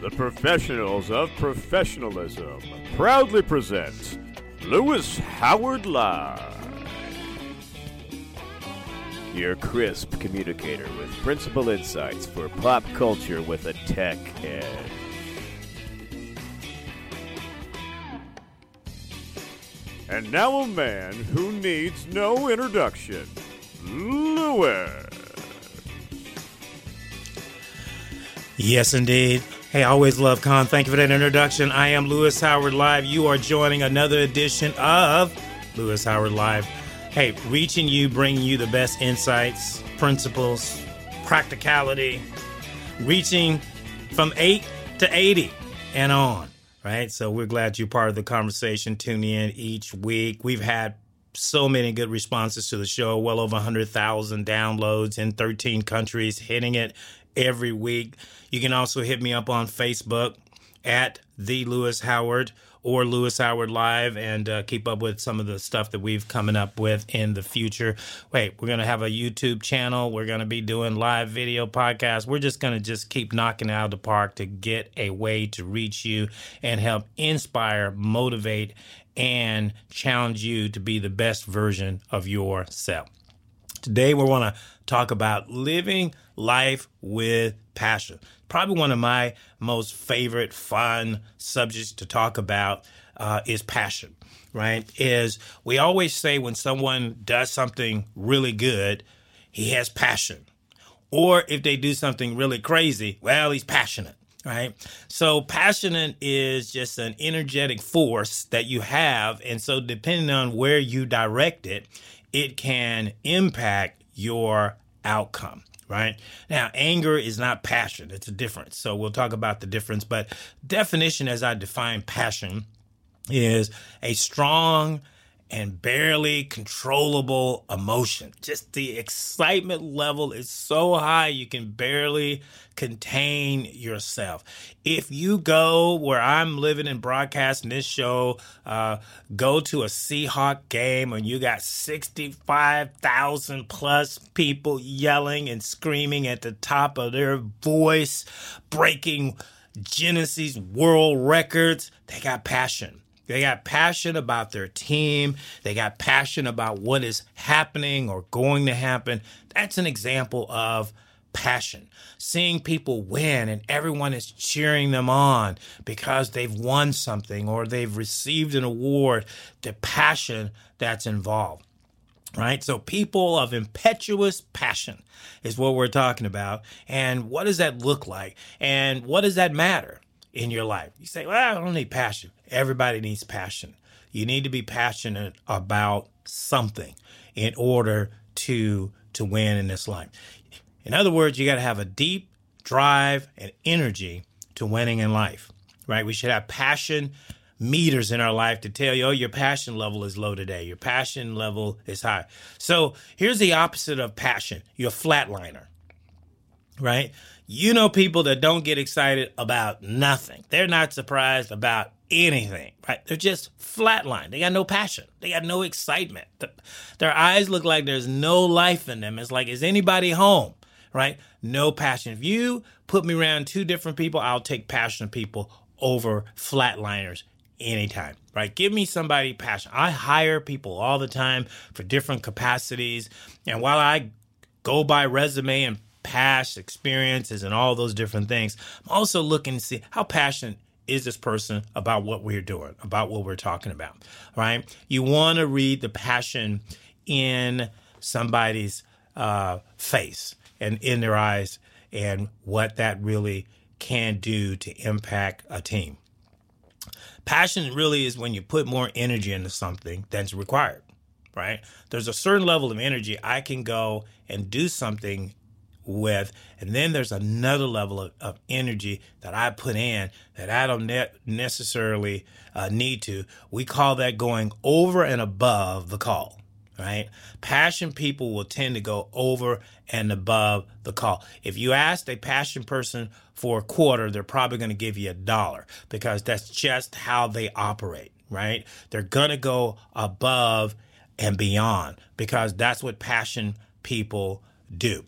The professionals of professionalism proudly present Lewis Howard Live. Your crisp communicator with principal insights for pop culture with a tech edge. And now a man who needs no introduction, Lewis. Yes, indeed. Hey, I always love Con. Thank you for that introduction. I am Lewis Howard Live. You are joining another edition of Lewis Howard Live. Hey, reaching you, bringing you the best insights, principles, practicality, reaching from 8 to 80 and on, right? So we're glad you're part of the conversation. Tune in each week. We've had so many good responses to the show, well over 100,000 downloads in 13 countries, hitting it every week. You can also hit me up on Facebook at the Lewis Howard or Lewis Howard Live and uh, keep up with some of the stuff that we've coming up with in the future. Wait, we're going to have a YouTube channel. We're going to be doing live video podcasts. We're just going to just keep knocking out of the park to get a way to reach you and help inspire, motivate, and challenge you to be the best version of yourself. Today, we want to talk about living life with passion. Probably one of my most favorite, fun subjects to talk about uh, is passion, right? Is we always say when someone does something really good, he has passion. Or if they do something really crazy, well, he's passionate right? So, passionate is just an energetic force that you have. And so, depending on where you direct it, it can impact your outcome right? Now, anger is not passion, it's a difference. So we'll talk about the difference. But definition as I define passion is a strong and barely controllable emotion. Just the excitement level is so high you can barely contain yourself. If you go where I'm living and broadcasting this show, uh, go to a Seahawk game and you got 65,000 plus people yelling and screaming at the top of their voice, breaking Guinness world records, they got passion they got passion about their team. They got passion about what is happening or going to happen. That's an example of passion. Seeing people win and everyone is cheering them on because they've won something or they've received an award, the passion that's involved. Right? So, people of impetuous passion is what we're talking about. And what does that look like? And what does that matter? in your life. You say, well, I don't need passion. Everybody needs passion. You need to be passionate about something in order to to win in this life. In other words, you got to have a deep drive and energy to winning in life. Right? We should have passion meters in our life to tell you, oh, your passion level is low today. Your passion level is high. So here's the opposite of passion. You're a flatliner. Right? You know people that don't get excited about nothing. They're not surprised about anything, right? They're just flatline. They got no passion. They got no excitement. Their eyes look like there's no life in them. It's like, is anybody home? Right? No passion. If you put me around two different people, I'll take passionate people over flatliners anytime, right? Give me somebody passion. I hire people all the time for different capacities. And while I go by resume and past experiences and all those different things. I'm also looking to see how passionate is this person about what we're doing, about what we're talking about, right? You want to read the passion in somebody's uh, face and in their eyes and what that really can do to impact a team. Passion really is when you put more energy into something than's required, right? There's a certain level of energy I can go and do something with, and then there's another level of, of energy that I put in that I don't ne- necessarily uh, need to. We call that going over and above the call right? Passion people will tend to go over and above the call. If you ask a passion person for a quarter, they're probably going to give you a dollar because that's just how they operate, right? They're going to go above and beyond because that's what passion people do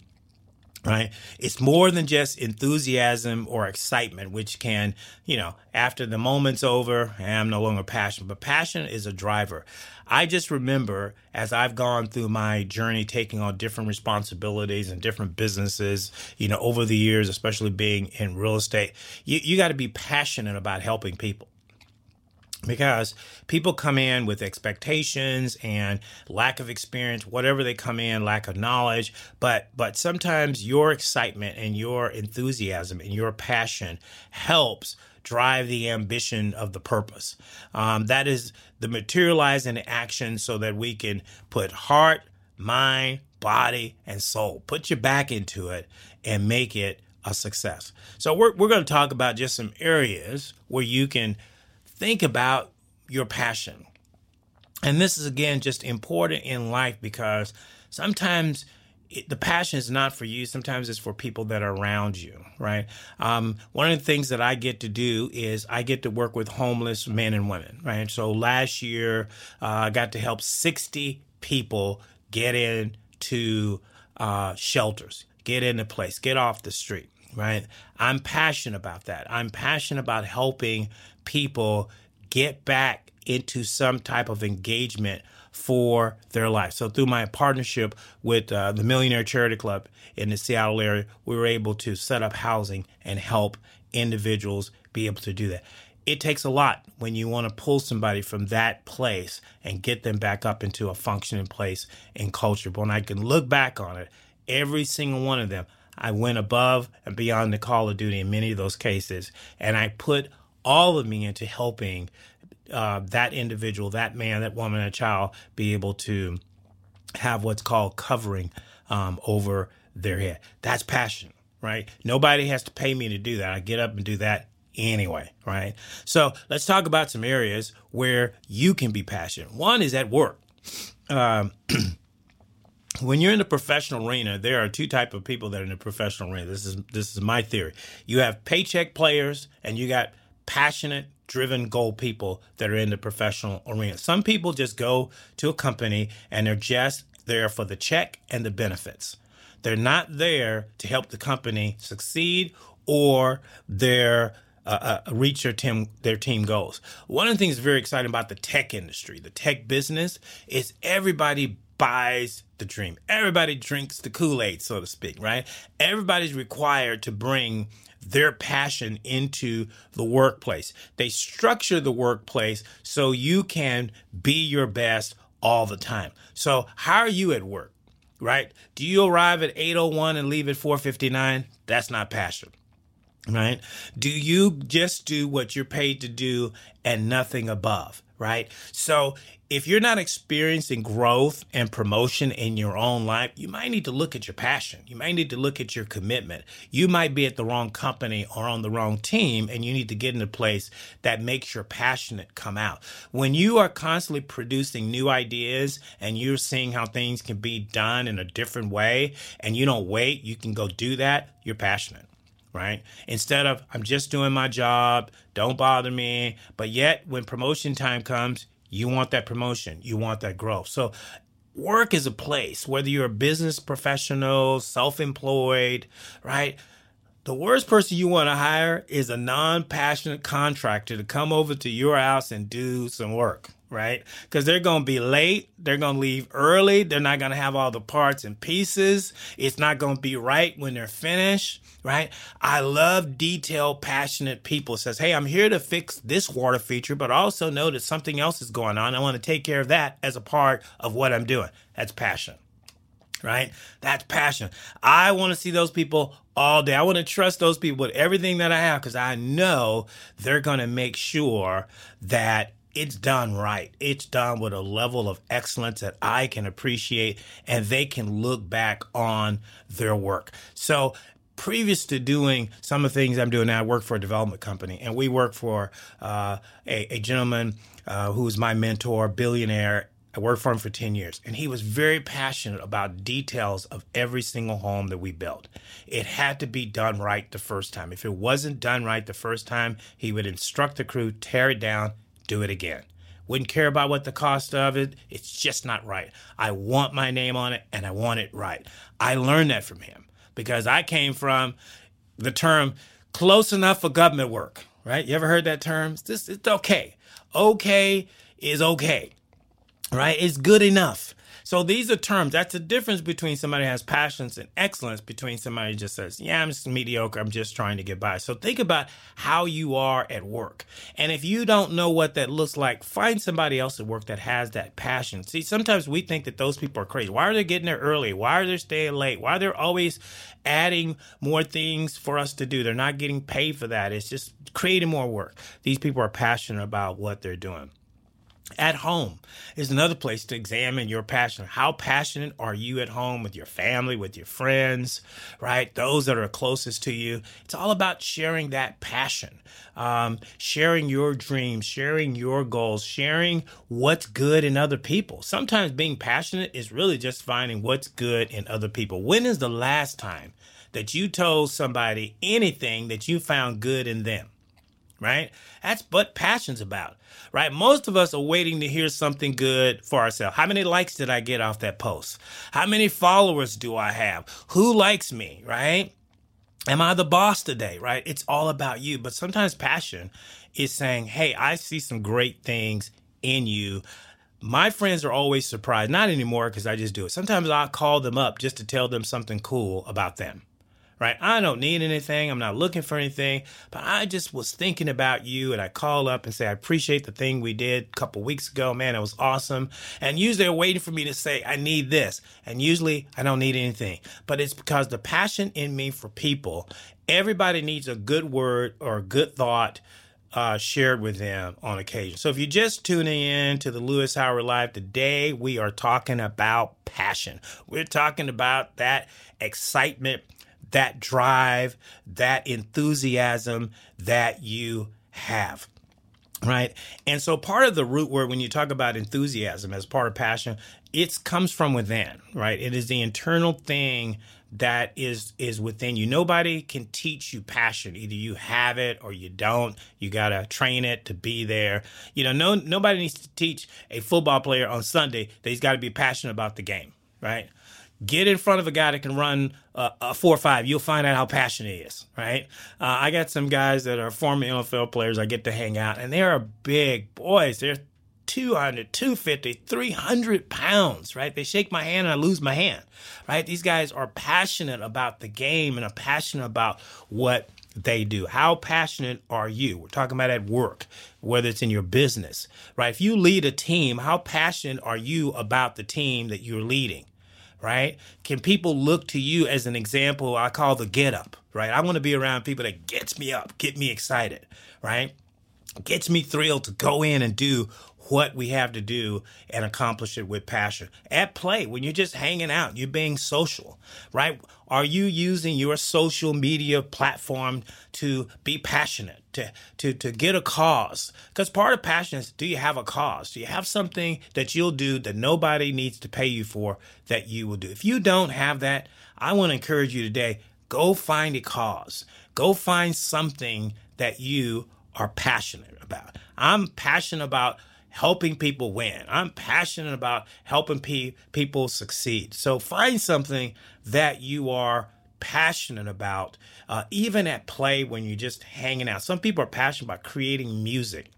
right? It's more than just enthusiasm or excitement, which can, you know, after the moment's over, I'm no longer passionate, but passion is a driver. I just remember as I've gone through my journey, taking on different responsibilities and different businesses, you know, over the years, especially being in real estate, you, you got to be passionate about helping people because people come in with expectations and lack of experience whatever they come in lack of knowledge. But but sometimes your excitement and your enthusiasm and your passion helps drive the ambition of the purpose. Um, that is the materialize in action so that we can put heart mind body and soul put your back into it and make it a success. So we're, we're going to talk about just some areas where you can think about your passion. And this is again just important in life because sometimes it, the passion is not for you. Sometimes it's for people that are around you, right? Um, one of the things that I get to do is I get to work with homeless men and women, right? So last year, uh, I got to help 60 people get into uh, shelters, get into place, get off the street, right? I'm passionate about that. I'm passionate about helping people get back into some type of engagement for their life. So through my partnership with uh, the Millionaire Charity Club in the Seattle area, we were able to set up housing and help individuals be able to do that. It takes a lot when you want to pull somebody from that place and get them back up into a functioning place in culture. But when I can look back on it, every single one of them, I went above and beyond the call of duty in many of those cases, and I put all of me into helping uh, that individual, that man, that woman, that child be able to have what's called covering um, over their head. That's passion, right? Nobody has to pay me to do that. I get up and do that anyway, right? So let's talk about some areas where you can be passionate. One is at work. Um, when you're in the professional arena, there are two type of people that are in the professional arena. This is this is my theory. You have paycheck players, and you got passionate, driven goal people that are in the professional arena. Some people just go to a company and they're just there for the check and the benefits. They're not there to help the company succeed or their uh, uh, reach their team their team goals. One of the things very exciting about the tech industry, the tech business, is everybody buys the dream. Everybody drinks the Kool Aid, so to speak, right? Everybody's required to bring their passion into the workplace. They structure the workplace so you can be your best all the time. So, how are you at work? Right? Do you arrive at 801 and leave at 459? That's not passion. Right? Do you just do what you're paid to do and nothing above? Right? So, if you're not experiencing growth and promotion in your own life, you might need to look at your passion. You might need to look at your commitment. You might be at the wrong company or on the wrong team, and you need to get in a place that makes your passionate come out. When you are constantly producing new ideas and you're seeing how things can be done in a different way, and you don't wait, you can go do that, you're passionate right? Instead of I'm just doing my job, don't bother me. But yet, when promotion time comes, you want that promotion, you want that growth. So, work is a place, whether you're a business professional, self employed, right? The worst person you want to hire is a non passionate contractor to come over to your house and do some work right? Because they're going to be late. They're going to leave early. They're not going to have all the parts and pieces. It's not going to be right when they're finished, right? I love detailed, passionate people. Says, hey, I'm here to fix this water feature, but I also know that something else is going on. I want to take care of that as a part of what I'm doing. That's passion. right? That's passion. I want to see those people all day. I want to trust those people with everything that I have because I know they're going to make sure that it's done right. It's done with a level of excellence that I can appreciate and they can look back on their work. So, previous to doing some of the things I'm doing now, I work for a development company and we work for uh, a, a, gentleman uh, who's my mentor, billionaire. I worked for him for 10 years, and he was very passionate about details of every single home that we built. It had to be done right the first time. If it wasn't done right the first time, he would instruct the crew, tear it down, do it again. Wouldn't care about what the cost of it. It's just not right. I want my name on it and I want it right. I learned that from him because I came from the term close enough for government work, right? You ever heard that term? It's, it's okay. Okay is okay, right? It's good enough. So these are terms. That's the difference between somebody has passions and excellence between somebody just says, yeah, I'm just mediocre. I'm just trying to get by. So think about how you are at work. And if you don't know what that looks like, find somebody else at work that has that passion. See, sometimes we think that those people are crazy. Why are they getting there early? Why are they staying late? Why are they always adding more things for us to do? They're not getting paid for that. It's just creating more work. These people are passionate about what they're doing. At home is another place to examine your passion. How passionate are you at home with your family, with your friends, right? Those that are closest to you. It's all about sharing that passion, um, sharing your dreams, sharing your goals, sharing what's good in other people. Sometimes being passionate is really just finding what's good in other people. When is the last time that you told somebody anything that you found good in them? Right? That's what passion's about, right? Most of us are waiting to hear something good for ourselves. How many likes did I get off that post? How many followers do I have? Who likes me, right? Am I the boss today, right? It's all about you. But sometimes passion is saying, hey, I see some great things in you. My friends are always surprised, not anymore because I just do it. Sometimes I'll call them up just to tell them something cool about them right? I don't need anything. I'm not looking for anything, but I just was thinking about you and I call up and say, I appreciate the thing we did a couple weeks ago. Man, it was awesome. And usually they're waiting for me to say, I need this. And usually I don't need anything, but it's because the passion in me for people, everybody needs a good word or a good thought. Uh, shared with them on occasion. So if you're just tuning in to the Lewis Howard Live today, we are talking about passion. We're talking about that excitement that drive, that enthusiasm that you have. Right. And so part of the root word, when you talk about enthusiasm as part of passion, it comes from within, right? It is the internal thing that is is within you. Nobody can teach you passion. Either you have it or you don't. You gotta train it to be there. You know, no nobody needs to teach a football player on Sunday that he's got to be passionate about the game, right? Get in front of a guy that can run a, a four or five. You'll find out how passionate he is, right? Uh, I got some guys that are former NFL players I get to hang out, and they are big boys. They're 200, 250, 300 pounds, right? They shake my hand and I lose my hand, right? These guys are passionate about the game and are passionate about what they do. How passionate are you? We're talking about at work, whether it's in your business, right? If you lead a team, how passionate are you about the team that you're leading? Right? Can people look to you as an example? I call the get up, right? I want to be around people that gets me up, get me excited, right? Gets me thrilled to go in and do what we have to do and accomplish it with passion. At play, when you're just hanging out, you're being social, right? Are you using your social media platform to be passionate, to to to get a cause? Because part of passion is do you have a cause? Do you have something that you'll do that nobody needs to pay you for that you will do? If you don't have that, I want to encourage you today, go find a cause. Go find something that you are passionate about. I'm passionate about helping people win. I'm passionate about helping pe- people succeed. So find something that you are passionate about, uh, even at play when you're just hanging out. Some people are passionate about creating music,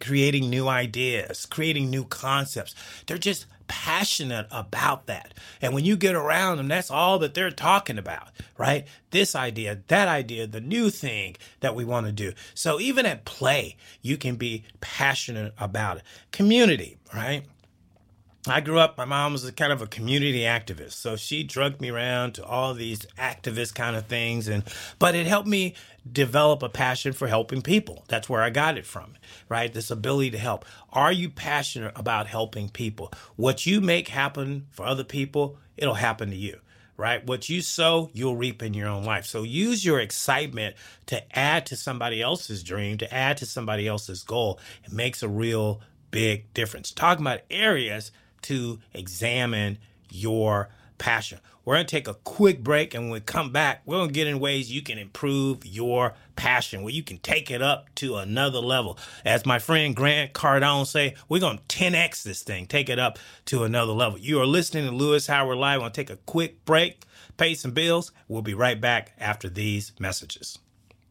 creating new ideas, creating new concepts. They're just passionate about that. And when you get around them, that's all that they're talking about, right? This idea, that idea, the new thing that we want to do. So even at play, you can be passionate about it. Community, right? I grew up, my mom was kind of a community activist. So she drugged me around to all these activist kind of things. And, but it helped me develop a passion for helping people. That's where I got it from, right? This ability to help. Are you passionate about helping people? What you make happen for other people, it'll happen to you right? What you sow, you'll reap in your own life. So use your excitement to add to somebody else's dream, to add to somebody else's goal. It makes a real big difference. Talking about areas to examine your passion. We're going to take a quick break, and when we come back, we're going to get in ways you can improve your passion, where you can take it up to another level. As my friend Grant Cardone say, we're going to 10x this thing, take it up to another level. You are listening to Lewis Howard Live. To take a quick break, pay some bills. We'll be right back after these messages.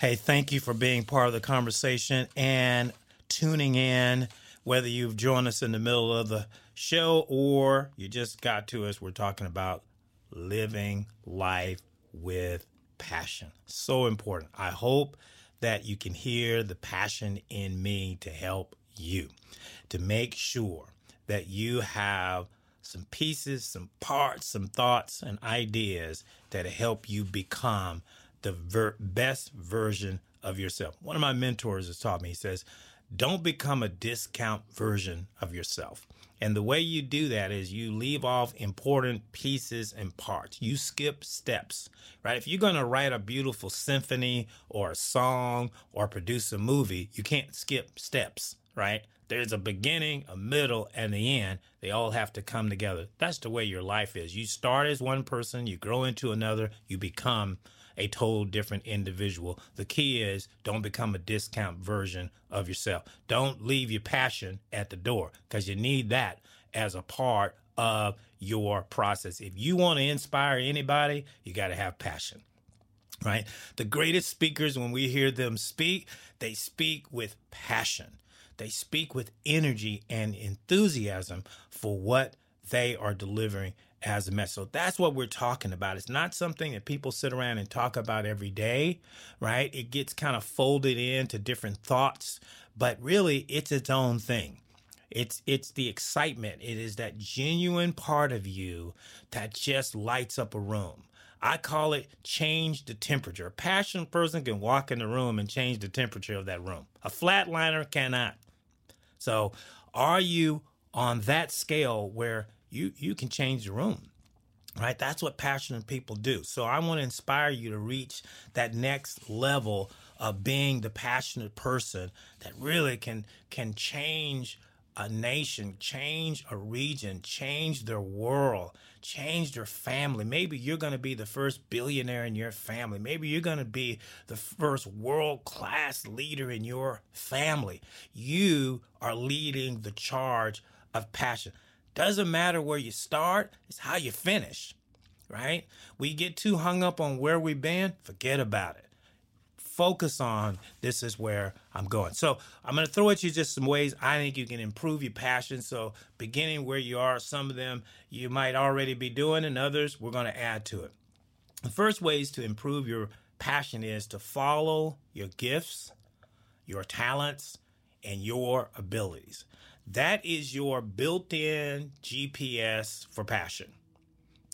Hey, thank you for being part of the conversation and tuning in, whether you've joined us in the middle of the show or you just got to us. We're talking about living life with passion. So important. I hope that you can hear the passion in me to help you, to make sure that you have some pieces, some parts, some thoughts, and ideas that help you become the ver- best version of yourself. One of my mentors has taught me, he says, don't become a discount version of yourself. And the way you do that is you leave off important pieces and parts. You skip steps, right? If you're going to write a beautiful symphony or a song or produce a movie, you can't skip steps, right? There's a beginning, a middle, and the end. They all have to come together. That's the way your life is. You start as one person, you grow into another, you become a total different individual. The key is don't become a discount version of yourself. Don't leave your passion at the door because you need that as a part of your process. If you want to inspire anybody, you got to have passion. Right? The greatest speakers, when we hear them speak, they speak with passion. They speak with energy and enthusiasm for what they are delivering as a message. So that's what we're talking about. It's not something that people sit around and talk about every day, right? It gets kind of folded into different thoughts, but really it's its own thing. It's it's the excitement. It is that genuine part of you that just lights up a room. I call it change the temperature. A passionate person can walk in the room and change the temperature of that room. A flatliner cannot. So, are you on that scale where you you can change the room? Right? That's what passionate people do. So, I want to inspire you to reach that next level of being the passionate person that really can can change a nation, change a region, change their world, change their family. Maybe you're going to be the first billionaire in your family. Maybe you're going to be the first world class leader in your family. You are leading the charge of passion. Doesn't matter where you start, it's how you finish, right? We get too hung up on where we've been, forget about it focus on this is where I'm going. So I'm going to throw at you just some ways I think you can improve your passion. So beginning where you are, some of them you might already be doing, and others we're going to add to it. The first ways to improve your passion is to follow your gifts, your talents, and your abilities. That is your built in GPS for passion.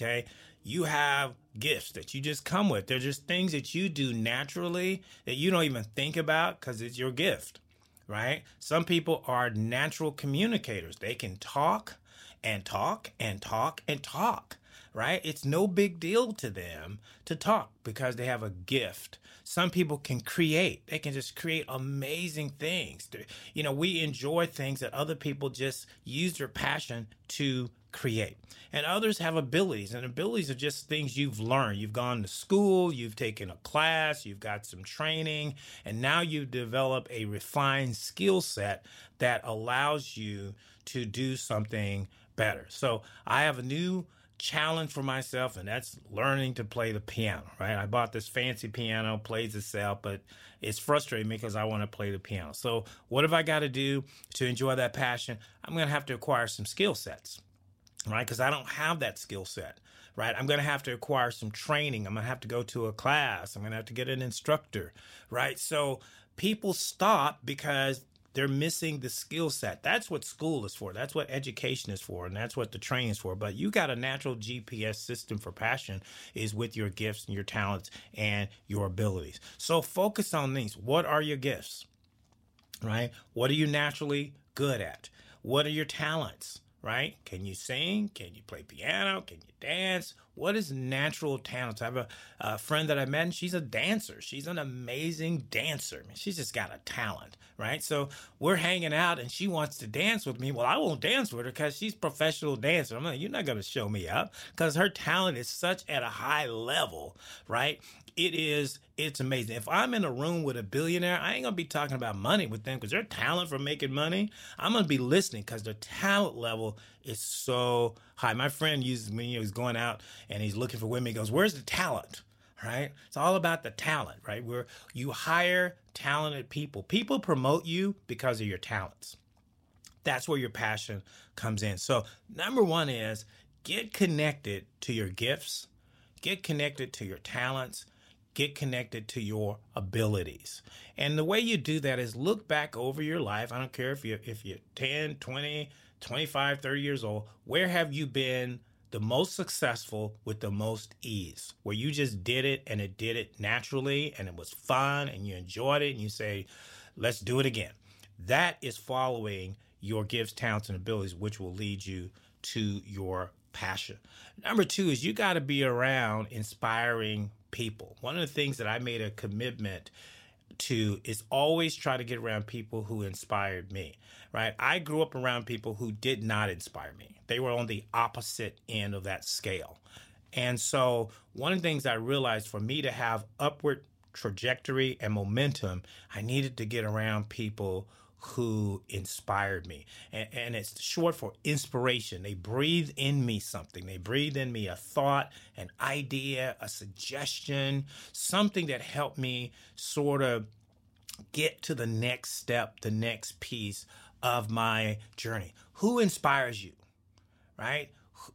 Okay you have gifts that you just come with. They're just things that you do naturally that you don't even think about because it's your gift, right? Some people are natural communicators. They can talk and talk and talk and talk, right? It's no big deal to them to talk because they have a gift. Some people can create. They can just create amazing things. You know, we enjoy things that other people just use their passion to create. And others have abilities, and abilities are just things you've learned. You've gone to school, you've taken a class, you've got some training, and now you've developed a refined skill set that allows you to do something better. So I have a new challenge for myself, and that's learning to play the piano, right? I bought this fancy piano, plays itself, but it's frustrating me because I want to play the piano. So, what have I got to do to enjoy that passion? I'm going to have to acquire some skill sets, right? Because I don't have that skill set, right? I'm going to have to acquire some training. I'm going to have to go to a class. I'm going to have to get an instructor, right? So, people stop because they're missing the skill set. That's what school is for. That's what education is for, and that's what the training is for. But you got a natural GPS system for passion is with your gifts and your talents and your abilities. So focus on these. What are your gifts? Right? What are you naturally good at? What are your talents? right? Can you sing? Can you play piano? Can you dance? What is natural talent? I have a, a, friend that I met, and she's a dancer. She's an amazing dancer. I mean, she's just got a talent, right? So we're hanging out, and she wants to dance with me. Well, I won't dance with her because she's professional dancer. I'm like, you're not going to show me up because her talent is such at a high level, right? it is it's amazing. If I'm in a room with a billionaire, I ain't gonna be talking about money with them because their talent for making money. I'm gonna be listening because their talent level is so high. My friend uses me, you know, he's going out and he's looking for women. He goes, Where's the talent? Right? It's all about the talent, right? Where you hire talented people. People promote you because of your talents. That's where your passion comes in. So, number one is get connected to your gifts, get connected to your talents, get connected to your abilities. And the way you do that is look back over your life. I don't care if you if you're 10, 20, 25, 30 years old, where have you been the most successful with the most ease? Where you just did it and it did it naturally and it was fun and you enjoyed it and you say, "Let's do it again." That is following your gifts, talents and abilities which will lead you to your passion. Number 2 is you got to be around inspiring people. One of the things that I made a commitment to is always try to get around people who inspired me, right? I grew up around people who did not inspire me. They were on the opposite end of that scale. And so, one of the things I realized for me to have upward trajectory and momentum, I needed to get around people who inspired me. And, and, it's short for inspiration. They breathe in me something. They breathe in me a thought, an idea, a suggestion, something that helped me sort of get to the next step, the next piece of my journey. Who inspires you? Right?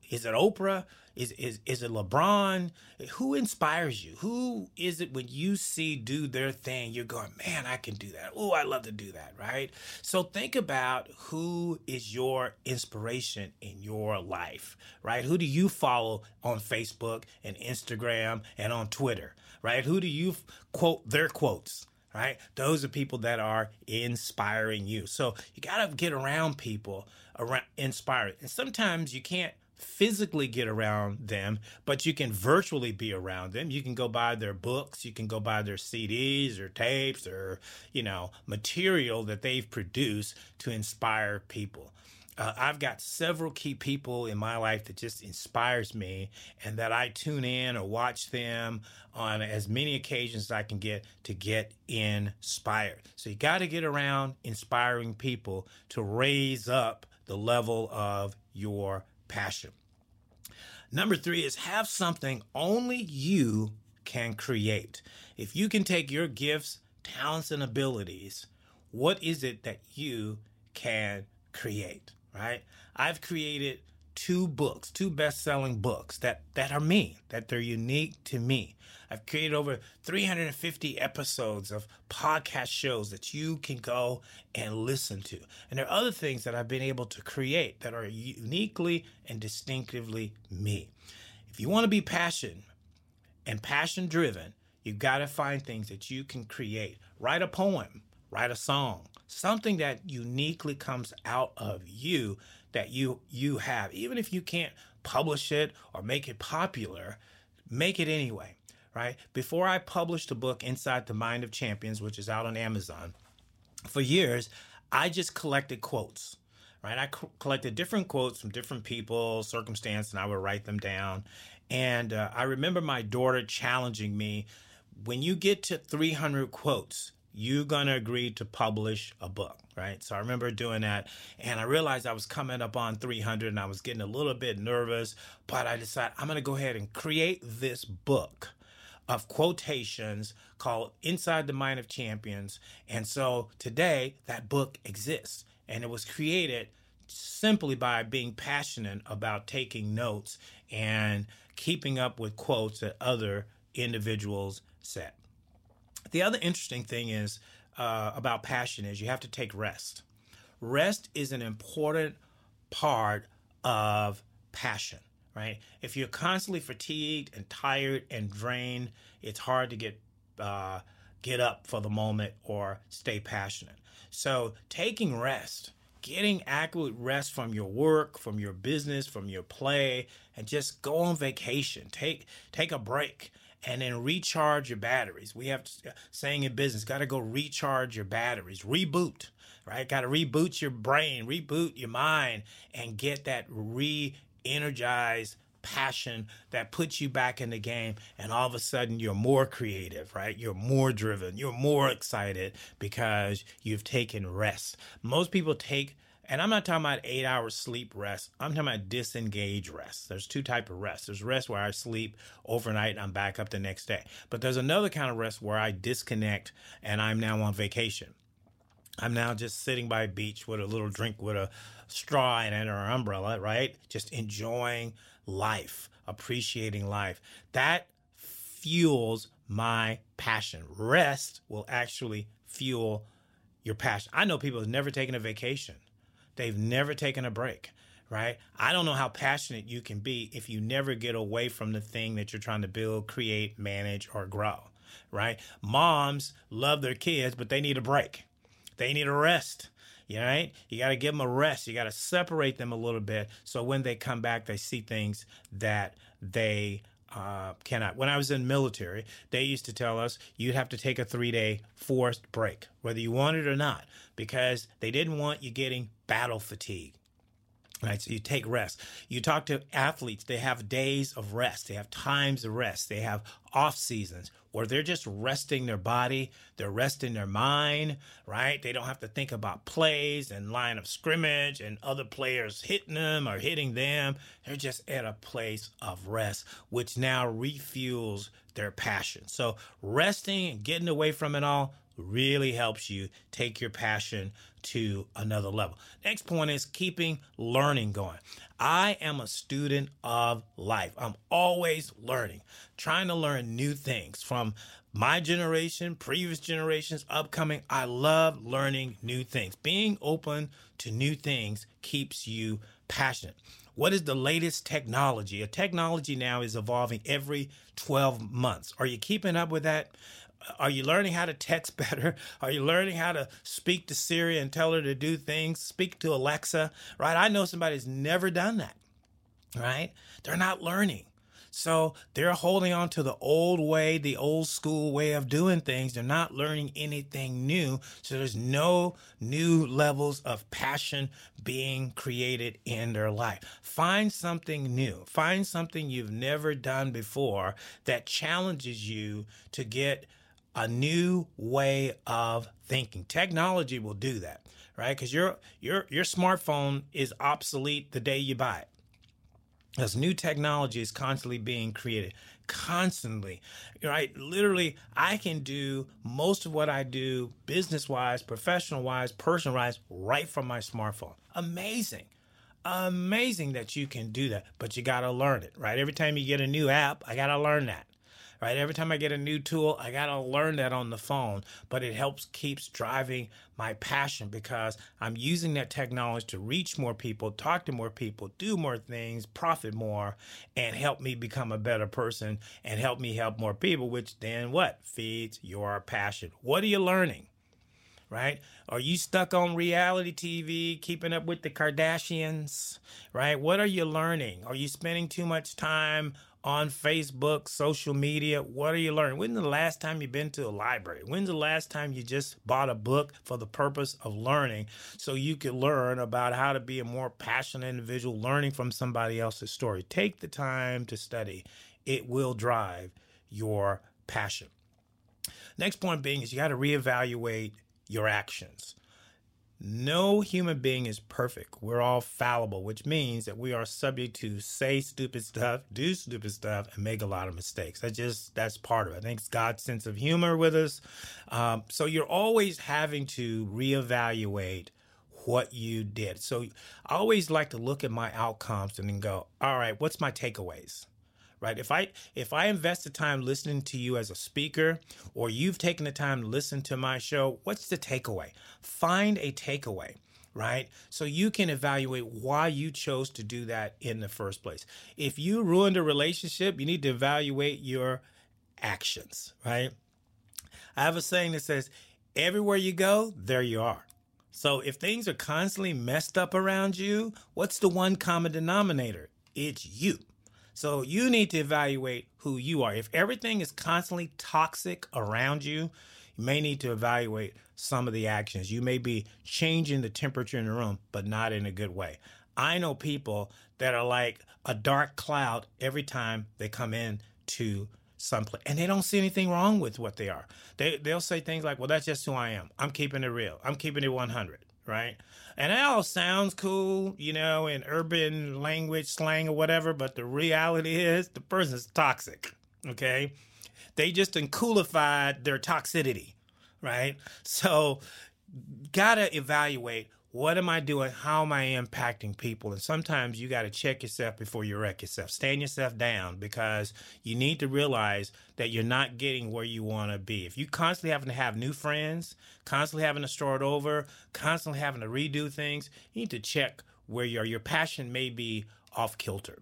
Is it Oprah? Is, is, is it LeBron? Who inspires you? Who is it when you see do their thing, you're going, man, I can do that. Oh, I love to do that, right? So think about who is your inspiration in your life, right? Who do you follow on Facebook and Instagram and on Twitter, right? Who do you quote their quotes? right? Those are people that are inspiring you. So you got to get around people around inspired. And sometimes you can't physically get around them, but you can virtually be around them. You can go buy their books, you can go buy their CDs or tapes or, you know, material that they've produced to inspire people. Uh, I've got several key people in my life that just inspires me and that I tune in or watch them on as many occasions as I can get to get inspired. So you got to get around inspiring people to raise up the level of your passion. Number three is have something only you can create. If you can take your gifts, talents, and abilities, what is it that you can create, right? I've created two books, two best-selling books that that are me, that they're unique to me. I've created over 350 episodes of podcast shows that you can go and listen to. And there are other things that I've been able to create that are uniquely and distinctively me. If you want to be passion and passion driven, you've got to find things that you can create. Write a poem, write a song, something that uniquely comes out of you that you you have even if you can't publish it or make it popular make it anyway right before i published the book inside the mind of champions which is out on amazon for years i just collected quotes right? I co- collected different quotes from different people, circumstance, and I would write them down. And uh, I remember my daughter challenging me when you get to 300 quotes, you're going to agree to publish a book, right? So I remember doing that and I realized I was coming up on 300 and I was getting a little bit nervous, but I decided I'm going to go ahead and create this book of quotations called Inside the Mind of Champions. And so today that book exists and it was created simply by being passionate about taking notes and keeping up with quotes that other individuals said. The other interesting thing is uh, about passion is you have to take rest. Rest is an important part of passion, right? If you're constantly fatigued and tired and drained, it's hard to get uh, get up for the moment or stay passionate. So taking rest, getting adequate rest from your work, from your business, from your play, and just go on vacation. Take take a break and then recharge your batteries. We have uh, saying in business, got to go recharge your batteries, reboot, right? Got to reboot your brain, reboot your mind, and get that re energized passion that puts you back in the game and all of a sudden you're more creative right you're more driven you're more excited because you've taken rest most people take and I'm not talking about eight hours sleep rest. I'm talking about disengage rest. There's two type of rest. There's rest where I sleep overnight and I'm back up the next day. But there's another kind of rest where I disconnect and I'm now on vacation. I'm now just sitting by a beach with a little drink with a straw and an umbrella, right? Just enjoying life, appreciating life. That fuels my passion. Rest will actually fuel your passion. I know people who've never taken a vacation They've never taken a break, right? I don't know how passionate you can be if you never get away from the thing that you're trying to build, create, manage, or grow, right? Moms love their kids, but they need a break. They need a rest. You Right? You got to give them a rest. You got to separate them a little bit so when they come back, they see things that they uh, cannot. When I was in military, they used to tell us you'd have to take a three day forced break, whether you want it or not, because they didn't want you getting battle fatigue. Right, so you take rest. You talk to athletes, they have days of rest, they have times of rest, they have off seasons, or they're just resting their body, they're resting their mind, right? They don't have to think about plays and line of scrimmage and other players hitting them or hitting them. They're just at a place of rest, which now refuels their passion. So resting and getting away from it all really helps you take your passion to another level. Next point is keeping learning going. I am a student of life. I'm always learning, trying to learn new things from my generation, previous generations, upcoming. I love learning new things. Being open to new things keeps you passionate. What is the latest technology? A technology now is evolving every 12 months. Are you keeping up with that? Are you learning how to text better? Are you learning how to speak to Siri and tell her to do things? Speak to Alexa, right? I know somebody's never done that, right? They're not learning. So they're holding on to the old way, the old school way of doing things. They're not learning anything new. So there's no new levels of passion being created in their life. Find something new. Find something you've never done before that challenges you to get a new way of thinking. Technology will do that, right? Because your your your smartphone is obsolete the day you buy it. As new technology is constantly being created, constantly, right? Literally, I can do most of what I do business wise, professional wise, personal wise, right from my smartphone. Amazing. Amazing that you can do that, but you got to learn it, right? Every time you get a new app, I got to learn that right? Every time I get a new tool, I got to learn that on the phone, but it helps keeps driving my passion because I'm using that technology to reach more people, talk to more people, do more things, profit more, and help me become a better person and help me help more people, which then what? Feeds your passion. What are you learning? right? Are you stuck on reality TV, keeping up with the Kardashians, right? What are you learning? Are you spending too much time on Facebook, social media. What are you learning? When's the last time you've been to a library? When's the last time you just bought a book for the purpose of learning so you could learn about how to be a more passionate individual, learning from somebody else's story? Take the time to study, it will drive your passion. Next point being is you got to reevaluate your actions. No human being is perfect. We're all fallible, which means that we are subject to say stupid stuff, do stupid stuff, and make a lot of mistakes. That just that's part of it. I think it's God's sense of humor with us. Um, so you're always having to reevaluate what you did. So I always like to look at my outcomes and then go, all right, what's my takeaways? Right? If i if i invest the time listening to you as a speaker or you've taken the time to listen to my show what's the takeaway? Find a takeaway right? So you can evaluate why you chose to do that in the first place. If you ruined a relationship you need to evaluate your actions right? I have a saying that says everywhere you go there you are. So if things are constantly messed up around you what's the one common denominator? It's you so you need to evaluate who you are. If everything is constantly toxic around you, you may need to evaluate some of the actions. You may be changing the temperature in the room, but not in a good way. I know people that are like a dark cloud every time they come in to someplace and they don't see anything wrong with what they are. They they'll say things like, "Well, that's just who I am. I'm keeping it real. I'm keeping it 100." Right? And that all sounds cool, you know, in urban language, slang, or whatever, but the reality is the person's toxic, okay? They just uncoolified their toxicity, right? So, gotta evaluate what am I doing? How am I impacting people? And sometimes you got to check yourself before you wreck yourself. Stand yourself down because you need to realize that you're not getting where you want to be. If you constantly having to have new friends, constantly having to start over, constantly having to redo things, you need to check where you are. Your passion may be off kilter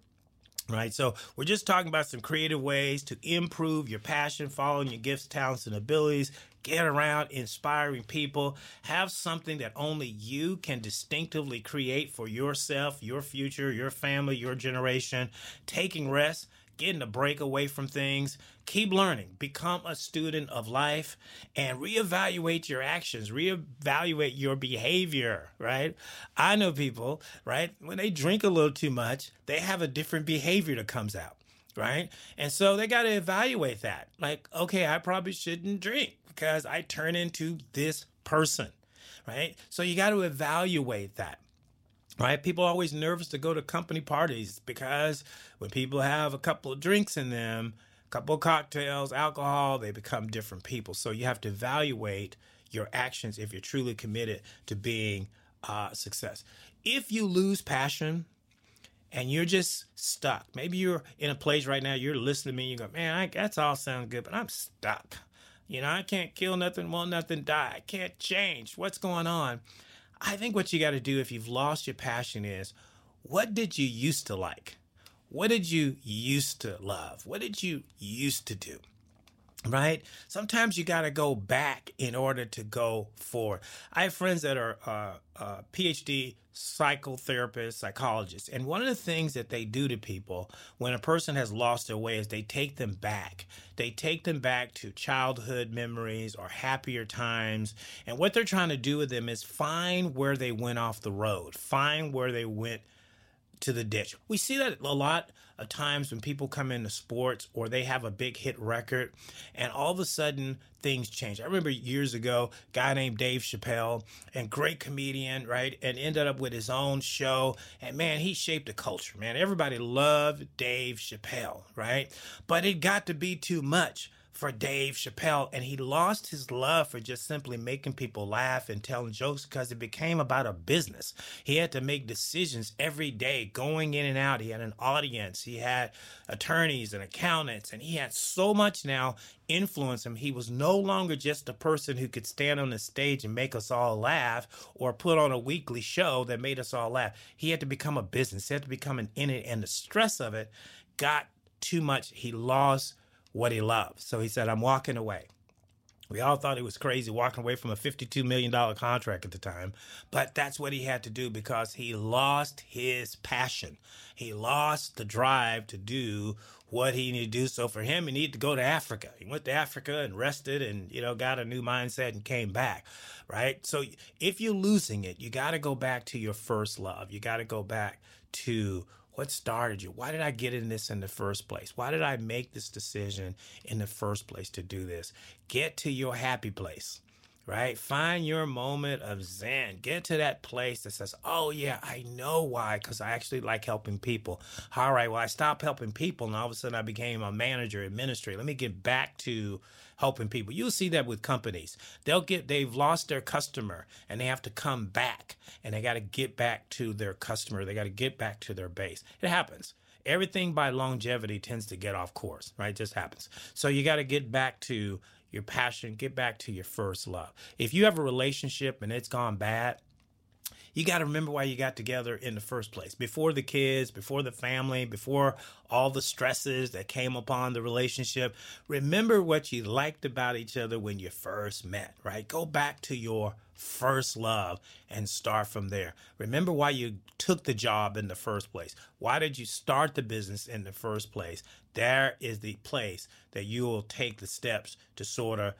right? So we're just talking about some creative ways to improve your passion, following your gifts, talents, and abilities. Get around inspiring people. Have something that only you can distinctively create for yourself, your future, your family, your generation. Taking rest getting a break away from things. Keep learning, become a student of life, and reevaluate your actions, reevaluate your behavior, right? I know people, right? When they drink a little too much, they have a different behavior that comes out, right? And so they got to evaluate that. Like, okay, I probably shouldn't drink because I turn into this person, right? So you got to evaluate that right? People are always nervous to go to company parties because when people have a couple of drinks in them, a couple of cocktails, alcohol, they become different people. So you have to evaluate your actions if you're truly committed to being uh, success. If you lose passion and you're just stuck, maybe you're in a place right now, you're listening to me, you go, man, I, that's all sounds good, but I'm stuck. You know, I can't kill nothing, won't nothing, die. I can't change. What's going on? I think what you got to do if you've lost your passion is what did you used to like? What did you used to love? What did you used to do? Right? Sometimes you got to go back in order to go forward. I have friends that are uh, uh, PhD psychotherapists, psychologists. And one of the things that they do to people when a person has lost their way is they take them back. They take them back to childhood memories or happier times. And what they're trying to do with them is find where they went off the road, find where they went to the ditch. We see that a lot of times when people come into sports or they have a big hit record and all of a sudden things change. I remember years ago, guy named Dave Chappelle and great comedian, right? And ended up with his own show. And man, he shaped a culture, man. Everybody loved Dave Chappelle, right? But it got to be too much for Dave Chappelle, and he lost his love for just simply making people laugh and telling jokes because it became about a business. He had to make decisions every day, going in and out. He had an audience, he had attorneys and accountants, and he had so much now influence him. He was no longer just a person who could stand on the stage and make us all laugh or put on a weekly show that made us all laugh. He had to become a business, he had to become an in it, and the stress of it got too much. He lost what he loves. So he said, I'm walking away. We all thought he was crazy walking away from a $52 million contract at the time, but that's what he had to do because he lost his passion. He lost the drive to do what he needed to do. So for him, he needed to go to Africa. He went to Africa and rested and, you know, got a new mindset and came back, right? So if you're losing it, you got to go back to your first love. You got to go back to what started you? Why did I get in this in the first place? Why did I make this decision in the first place to do this? Get to your happy place right? Find your moment of zen. Get to that place that says, oh, yeah, I know why, because I actually like helping people. All right, well, I stopped helping people, and all of a sudden I became a manager, in ministry. Let me get back to helping people. You'll see that with companies. They'll get, they've lost their customer, and they have to come back, and they got to get back to their customer. They got to get back to their base. It happens everything by longevity tends to get off course, right? It just happens. So you got to get back to your passion, get back to your first love. If you have a relationship and it's gone bad, you got to remember why you got together in the first place. Before the kids, before the family, before all the stresses that came upon the relationship, remember what you liked about each other when you first met, right? Go back to your first love and start from there. Remember why you took the job in the first place. Why did you start the business in the first place? There is the place that you will take the steps to sort of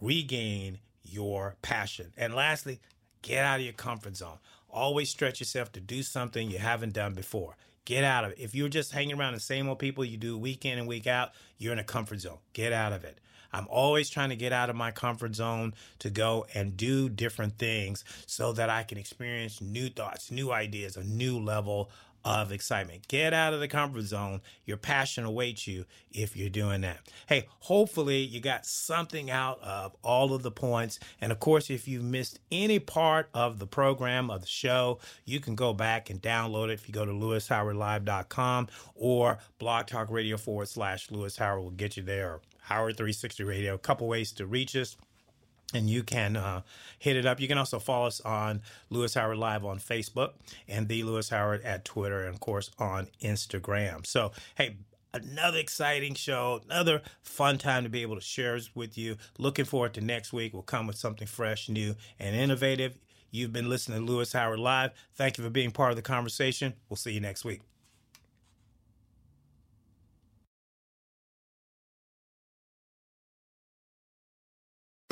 regain your passion. And lastly, Get out of your comfort zone. Always stretch yourself to do something you haven't done before. Get out of it. If you're just hanging around the same old people you do week in and week out, you're in a comfort zone. Get out of it. I'm always trying to get out of my comfort zone to go and do different things so that I can experience new thoughts, new ideas, a new level of excitement. Get out of the comfort zone. Your passion awaits you if you're doing that. Hey, hopefully you got something out of all of the points. And of course, if you missed any part of the program of the show, you can go back and download it if you go to louishowardlive.com or blog talk radio forward slash Louis Howard will get you there. Howard 360 Radio, a couple ways to reach us and you can uh, hit it up. You can also follow us on Louis Howard Live on Facebook and the Louis Howard at Twitter, and of course on Instagram. So, hey, another exciting show, another fun time to be able to share with you. Looking forward to next week. We'll come with something fresh, new, and innovative. You've been listening to Louis Howard Live. Thank you for being part of the conversation. We'll see you next week.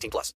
18 plus.